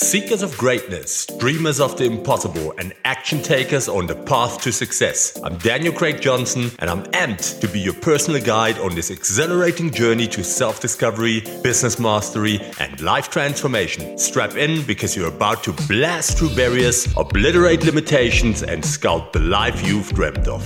Seekers of greatness, dreamers of the impossible, and action takers on the path to success. I'm Daniel Craig Johnson, and I'm amped to be your personal guide on this exhilarating journey to self discovery, business mastery, and life transformation. Strap in because you're about to blast through barriers, obliterate limitations, and sculpt the life you've dreamt of.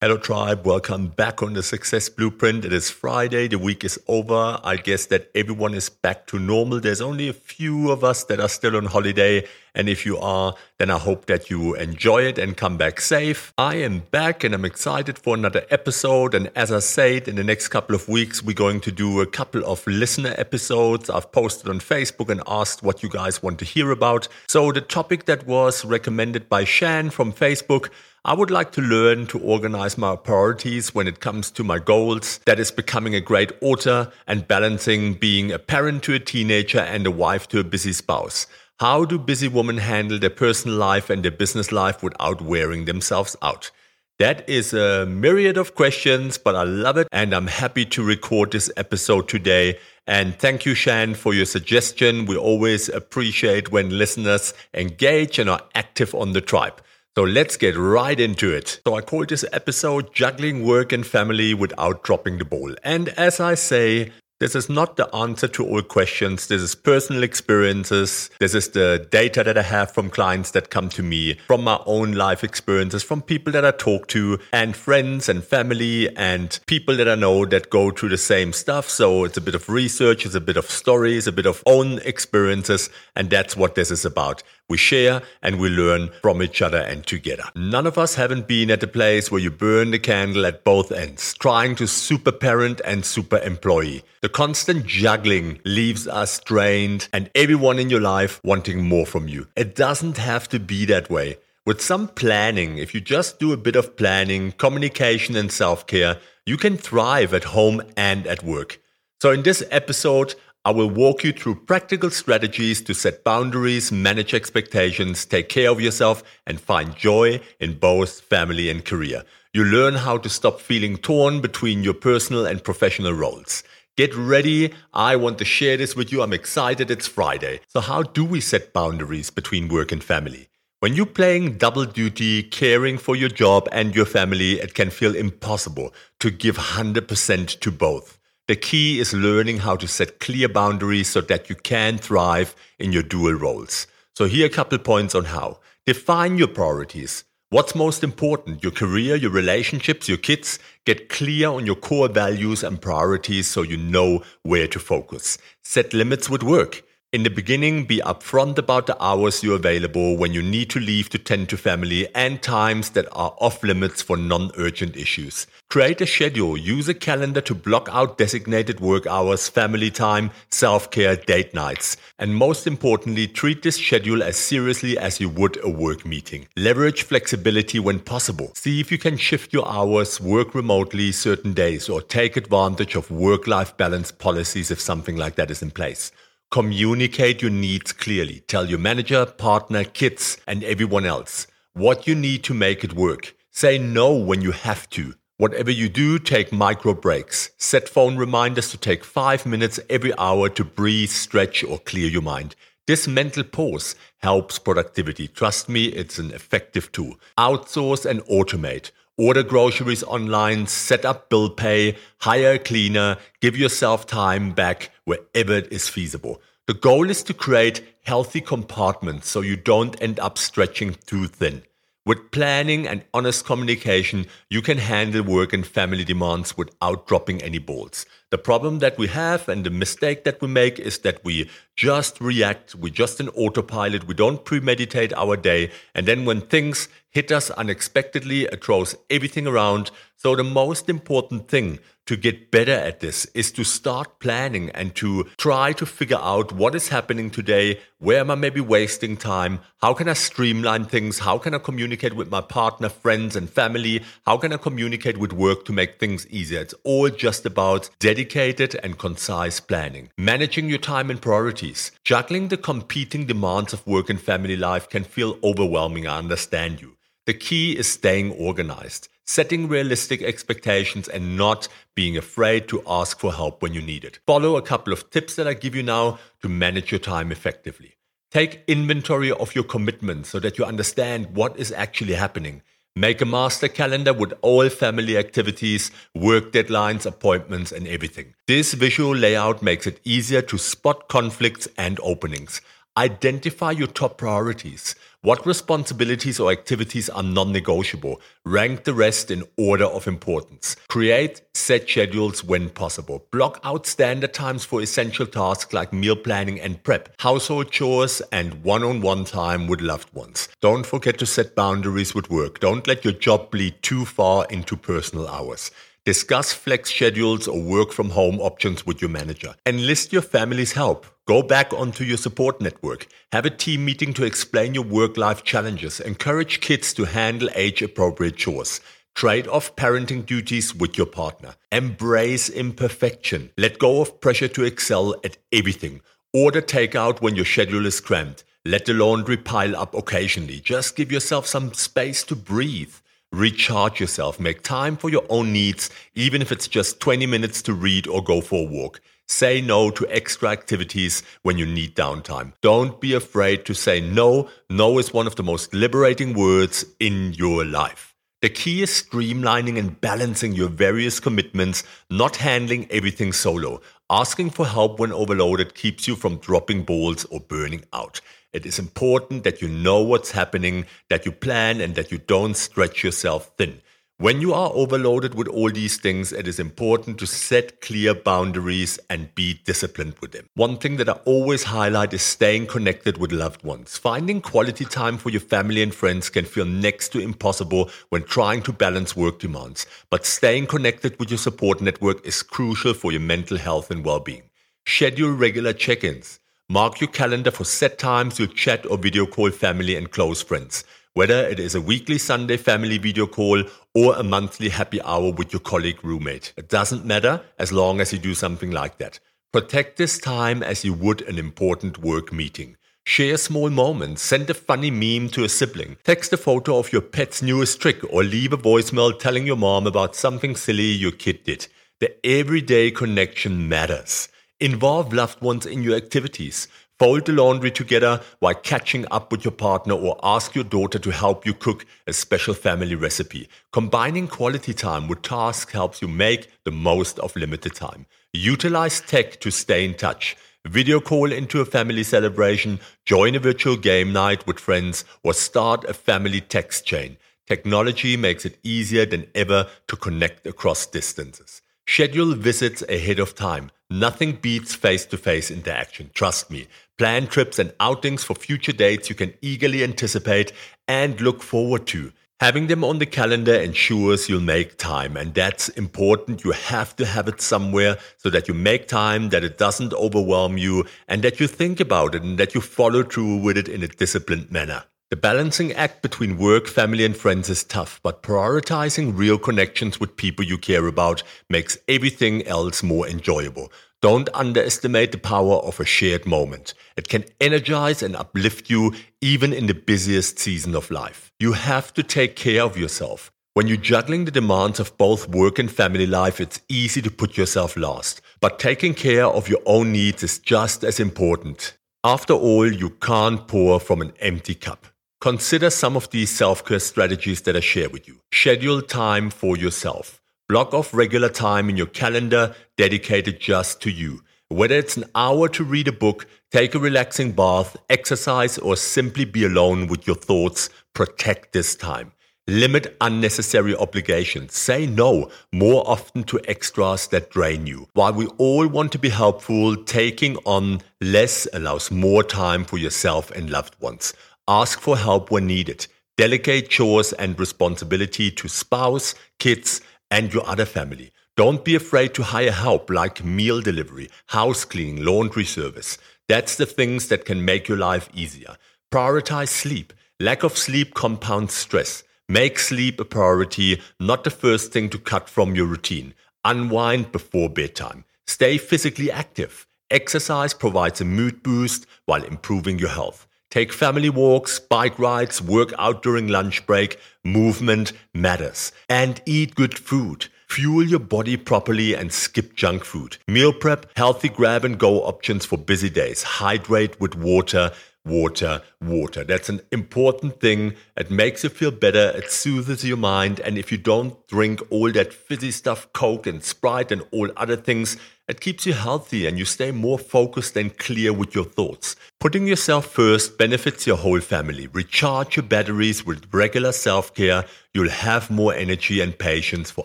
Hello, tribe. Welcome back on the Success Blueprint. It is Friday. The week is over. I guess that everyone is back to normal. There's only a few of us that are still on holiday. And if you are, then I hope that you enjoy it and come back safe. I am back and I'm excited for another episode. And as I said, in the next couple of weeks, we're going to do a couple of listener episodes. I've posted on Facebook and asked what you guys want to hear about. So the topic that was recommended by Shan from Facebook I would like to learn to organize my priorities when it comes to my goals. That is becoming a great author and balancing being a parent to a teenager and a wife to a busy spouse. How do busy women handle their personal life and their business life without wearing themselves out? That is a myriad of questions, but I love it and I'm happy to record this episode today. And thank you, Shan, for your suggestion. We always appreciate when listeners engage and are active on the tribe. So let's get right into it. So I call this episode Juggling Work and Family Without Dropping the Ball. And as I say, this is not the answer to all questions. This is personal experiences. This is the data that I have from clients that come to me, from my own life experiences, from people that I talk to, and friends and family and people that I know that go through the same stuff. So it's a bit of research, it's a bit of stories, a bit of own experiences. And that's what this is about. We share and we learn from each other and together. None of us haven't been at a place where you burn the candle at both ends, trying to super parent and super employee. The constant juggling leaves us drained and everyone in your life wanting more from you. It doesn't have to be that way. With some planning, if you just do a bit of planning, communication, and self care, you can thrive at home and at work. So, in this episode, I will walk you through practical strategies to set boundaries, manage expectations, take care of yourself, and find joy in both family and career. You learn how to stop feeling torn between your personal and professional roles. Get ready. I want to share this with you. I'm excited. It's Friday. So, how do we set boundaries between work and family? When you're playing double duty, caring for your job and your family, it can feel impossible to give 100% to both. The key is learning how to set clear boundaries so that you can thrive in your dual roles. So here are a couple points on how. Define your priorities. What's most important? Your career, your relationships, your kids. Get clear on your core values and priorities so you know where to focus. Set limits with work. In the beginning, be upfront about the hours you're available when you need to leave to tend to family and times that are off limits for non urgent issues. Create a schedule, use a calendar to block out designated work hours, family time, self care, date nights. And most importantly, treat this schedule as seriously as you would a work meeting. Leverage flexibility when possible. See if you can shift your hours, work remotely certain days, or take advantage of work life balance policies if something like that is in place. Communicate your needs clearly. Tell your manager, partner, kids, and everyone else what you need to make it work. Say no when you have to. Whatever you do, take micro breaks. Set phone reminders to take five minutes every hour to breathe, stretch, or clear your mind. This mental pause helps productivity. Trust me, it's an effective tool. Outsource and automate. Order groceries online, set up bill pay, hire a cleaner, give yourself time back wherever it is feasible. The goal is to create healthy compartments so you don't end up stretching too thin. With planning and honest communication, you can handle work and family demands without dropping any balls. The problem that we have and the mistake that we make is that we just react, We're just in autopilot, we don't premeditate our day, and then when things hit us unexpectedly, it throws everything around. So, the most important thing to get better at this is to start planning and to try to figure out what is happening today, where am I maybe wasting time, how can I streamline things, how can I communicate with my partner, friends, and family, how can I communicate with work to make things easier. It's all just about dedicated and concise planning. Managing your time and priorities. Juggling the competing demands of work and family life can feel overwhelming. I understand you. The key is staying organized. setting realistic expectations and not being afraid to ask for help when you need it. Follow a couple of tips that I give you now to manage your time effectively. Take inventory of your commitments so that you understand what is actually happening. Make a master calendar with all family activities, work deadlines, appointments, and everything. This visual layout makes it easier to spot conflicts and openings. Identify your top priorities. What responsibilities or activities are non negotiable? Rank the rest in order of importance. Create set schedules when possible. Block out standard times for essential tasks like meal planning and prep, household chores, and one on one time with loved ones. Don't forget to set boundaries with work. Don't let your job bleed too far into personal hours. Discuss flex schedules or work from home options with your manager. Enlist your family's help. Go back onto your support network. Have a team meeting to explain your work life challenges. Encourage kids to handle age appropriate chores. Trade off parenting duties with your partner. Embrace imperfection. Let go of pressure to excel at everything. Order takeout when your schedule is cramped. Let the laundry pile up occasionally. Just give yourself some space to breathe. Recharge yourself. Make time for your own needs, even if it's just 20 minutes to read or go for a walk. Say no to extra activities when you need downtime. Don't be afraid to say no. No is one of the most liberating words in your life. The key is streamlining and balancing your various commitments, not handling everything solo. Asking for help when overloaded keeps you from dropping balls or burning out. It is important that you know what's happening, that you plan, and that you don't stretch yourself thin. When you are overloaded with all these things, it is important to set clear boundaries and be disciplined with them. One thing that I always highlight is staying connected with loved ones. Finding quality time for your family and friends can feel next to impossible when trying to balance work demands, but staying connected with your support network is crucial for your mental health and well being. Schedule regular check ins. Mark your calendar for set times you'll chat or video call family and close friends whether it is a weekly Sunday family video call or a monthly happy hour with your colleague roommate. It doesn't matter as long as you do something like that. Protect this time as you would an important work meeting. Share small moments, send a funny meme to a sibling, text a photo of your pet's newest trick, or leave a voicemail telling your mom about something silly your kid did. The everyday connection matters. Involve loved ones in your activities. Fold the laundry together while catching up with your partner or ask your daughter to help you cook a special family recipe. Combining quality time with tasks helps you make the most of limited time. Utilize tech to stay in touch. Video call into a family celebration, join a virtual game night with friends, or start a family text chain. Technology makes it easier than ever to connect across distances. Schedule visits ahead of time. Nothing beats face to face interaction, trust me. Plan trips and outings for future dates you can eagerly anticipate and look forward to. Having them on the calendar ensures you'll make time, and that's important. You have to have it somewhere so that you make time, that it doesn't overwhelm you, and that you think about it and that you follow through with it in a disciplined manner. The balancing act between work, family, and friends is tough, but prioritizing real connections with people you care about makes everything else more enjoyable. Don't underestimate the power of a shared moment. It can energize and uplift you even in the busiest season of life. You have to take care of yourself. When you're juggling the demands of both work and family life, it's easy to put yourself last. But taking care of your own needs is just as important. After all, you can't pour from an empty cup. Consider some of these self care strategies that I share with you. Schedule time for yourself. Block off regular time in your calendar dedicated just to you. Whether it's an hour to read a book, take a relaxing bath, exercise, or simply be alone with your thoughts, protect this time. Limit unnecessary obligations. Say no more often to extras that drain you. While we all want to be helpful, taking on less allows more time for yourself and loved ones. Ask for help when needed. Delegate chores and responsibility to spouse, kids, and your other family. Don't be afraid to hire help like meal delivery, house cleaning, laundry service. That's the things that can make your life easier. Prioritize sleep. Lack of sleep compounds stress. Make sleep a priority, not the first thing to cut from your routine. Unwind before bedtime. Stay physically active. Exercise provides a mood boost while improving your health. Take family walks, bike rides, work out during lunch break. Movement matters. And eat good food. Fuel your body properly and skip junk food. Meal prep, healthy grab and go options for busy days. Hydrate with water water, water. That's an important thing. It makes you feel better. It soothes your mind. And if you don't drink all that fizzy stuff, Coke and Sprite and all other things, it keeps you healthy and you stay more focused and clear with your thoughts. Putting yourself first benefits your whole family. Recharge your batteries with regular self care. You'll have more energy and patience for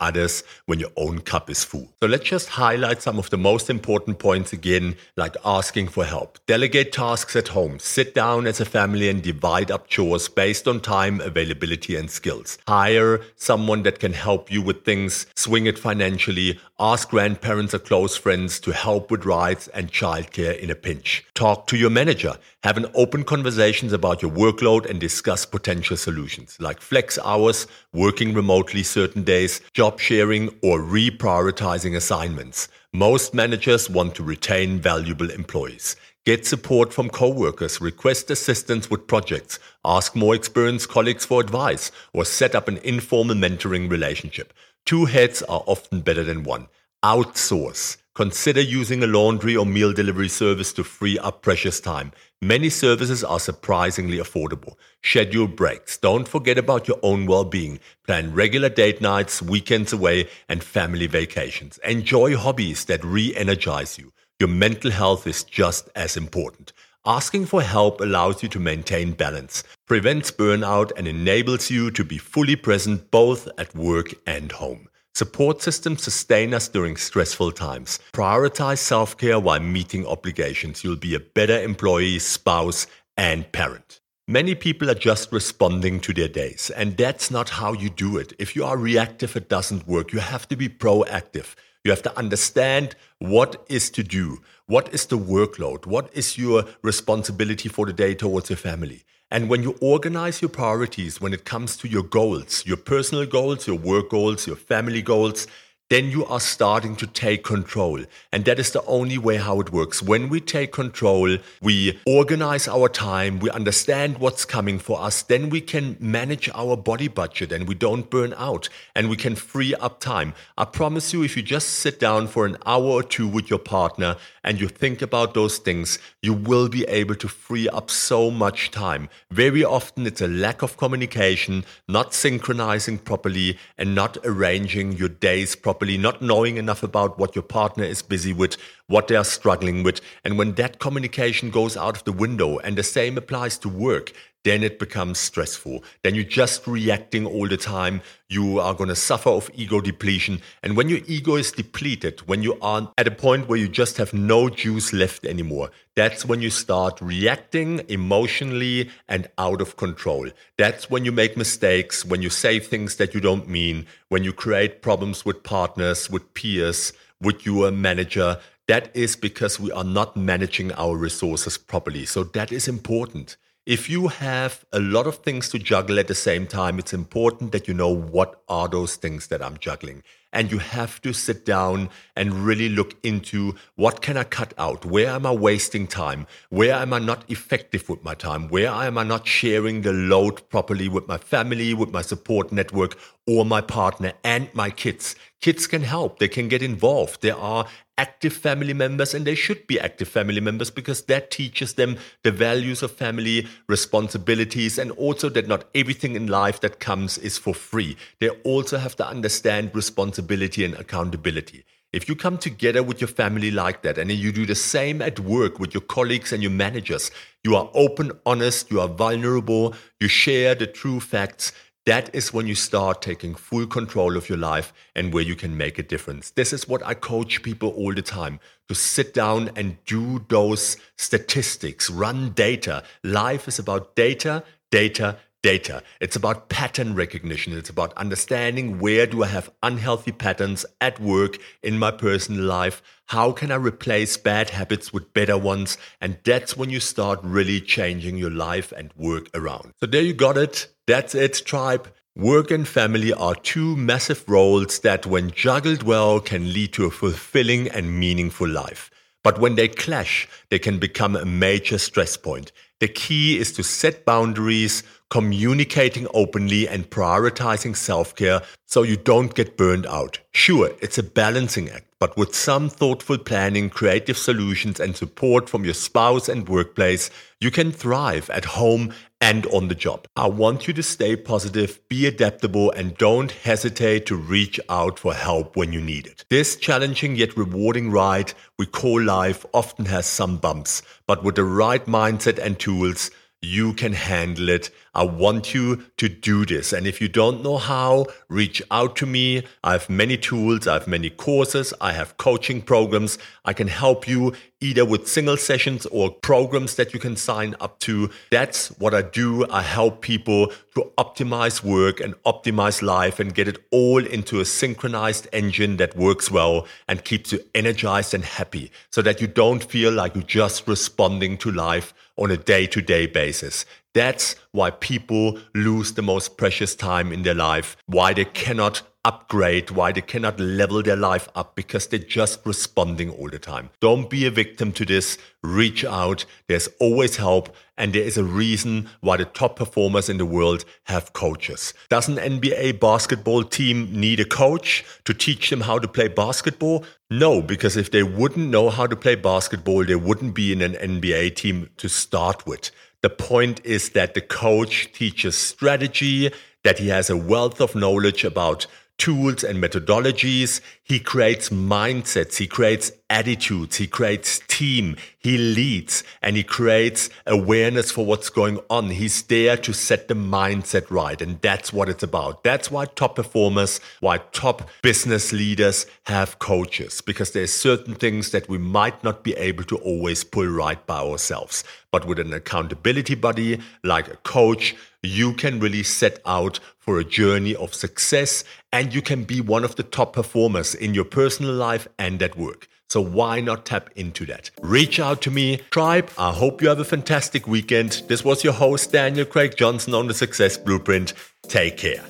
others when your own cup is full. So let's just highlight some of the most important points again, like asking for help. Delegate tasks at home. Sit down as a family and divide up chores based on time, availability, and skills. Hire someone that can help you with things. Swing it financially. Ask grandparents or close friends to help with rides and childcare in a pinch. Talk to your manager. Have an open conversations about your workload and discuss potential solutions like flex hours, working remotely certain days, job sharing, or reprioritizing assignments. Most managers want to retain valuable employees. Get support from coworkers, request assistance with projects, ask more experienced colleagues for advice, or set up an informal mentoring relationship. Two heads are often better than one. Outsource. Consider using a laundry or meal delivery service to free up precious time. Many services are surprisingly affordable. Schedule breaks. Don't forget about your own well being. Plan regular date nights, weekends away, and family vacations. Enjoy hobbies that re energize you. Your mental health is just as important. Asking for help allows you to maintain balance, prevents burnout, and enables you to be fully present both at work and home. Support systems sustain us during stressful times. Prioritize self care while meeting obligations. You'll be a better employee, spouse, and parent. Many people are just responding to their days, and that's not how you do it. If you are reactive, it doesn't work. You have to be proactive. You have to understand what is to do, what is the workload, what is your responsibility for the day towards your family. And when you organize your priorities when it comes to your goals, your personal goals, your work goals, your family goals, then you are starting to take control. And that is the only way how it works. When we take control, we organize our time, we understand what's coming for us, then we can manage our body budget and we don't burn out and we can free up time. I promise you, if you just sit down for an hour or two with your partner and you think about those things, you will be able to free up so much time. Very often it's a lack of communication, not synchronizing properly and not arranging your days properly properly, not knowing enough about what your partner is busy with, what they are struggling with. And when that communication goes out of the window, and the same applies to work, then it becomes stressful. Then you're just reacting all the time. You are going to suffer of ego depletion. And when your ego is depleted, when you are at a point where you just have no juice left anymore, that's when you start reacting emotionally and out of control. That's when you make mistakes, when you say things that you don't mean, when you create problems with partners, with peers, with your manager. That is because we are not managing our resources properly. So that is important. If you have a lot of things to juggle at the same time, it's important that you know what are those things that I'm juggling. And you have to sit down and really look into what can I cut out? Where am I wasting time? Where am I not effective with my time? Where am I not sharing the load properly with my family, with my support network, or my partner and my kids? Kids can help. They can get involved. There are active family members and they should be active family members because that teaches them the values of family responsibilities and also that not everything in life that comes is for free they also have to understand responsibility and accountability if you come together with your family like that and you do the same at work with your colleagues and your managers you are open honest you are vulnerable you share the true facts that is when you start taking full control of your life and where you can make a difference. This is what I coach people all the time to sit down and do those statistics, run data. Life is about data, data, data. It's about pattern recognition. It's about understanding where do I have unhealthy patterns at work, in my personal life? How can I replace bad habits with better ones? And that's when you start really changing your life and work around. So there you got it. That's it, tribe. Work and family are two massive roles that, when juggled well, can lead to a fulfilling and meaningful life. But when they clash, they can become a major stress point. The key is to set boundaries, communicating openly, and prioritizing self care so you don't get burned out. Sure, it's a balancing act, but with some thoughtful planning, creative solutions, and support from your spouse and workplace, you can thrive at home and on the job. I want you to stay positive, be adaptable, and don't hesitate to reach out for help when you need it. This challenging yet rewarding ride we call life often has some bumps, but with the right mindset and tools, you can handle it. I want you to do this. And if you don't know how, reach out to me. I have many tools, I have many courses, I have coaching programs. I can help you either with single sessions or programs that you can sign up to. That's what I do. I help people to optimize work and optimize life and get it all into a synchronized engine that works well and keeps you energized and happy so that you don't feel like you're just responding to life on a day to day basis. That's why people lose the most precious time in their life, why they cannot upgrade, why they cannot level their life up because they're just responding all the time. Don't be a victim to this. Reach out. There's always help. And there is a reason why the top performers in the world have coaches. Does an NBA basketball team need a coach to teach them how to play basketball? No, because if they wouldn't know how to play basketball, they wouldn't be in an NBA team to start with. The point is that the coach teaches strategy, that he has a wealth of knowledge about tools and methodologies. He creates mindsets, he creates attitudes, he creates team, he leads, and he creates awareness for what's going on. He's there to set the mindset right, and that's what it's about. That's why top performers, why top business leaders have coaches, because there's certain things that we might not be able to always pull right by ourselves. But with an accountability buddy like a coach, you can really set out for a journey of success and you can be one of the top performers in your personal life and at work. So why not tap into that? Reach out to me, tribe. I hope you have a fantastic weekend. This was your host, Daniel Craig Johnson on the Success Blueprint. Take care.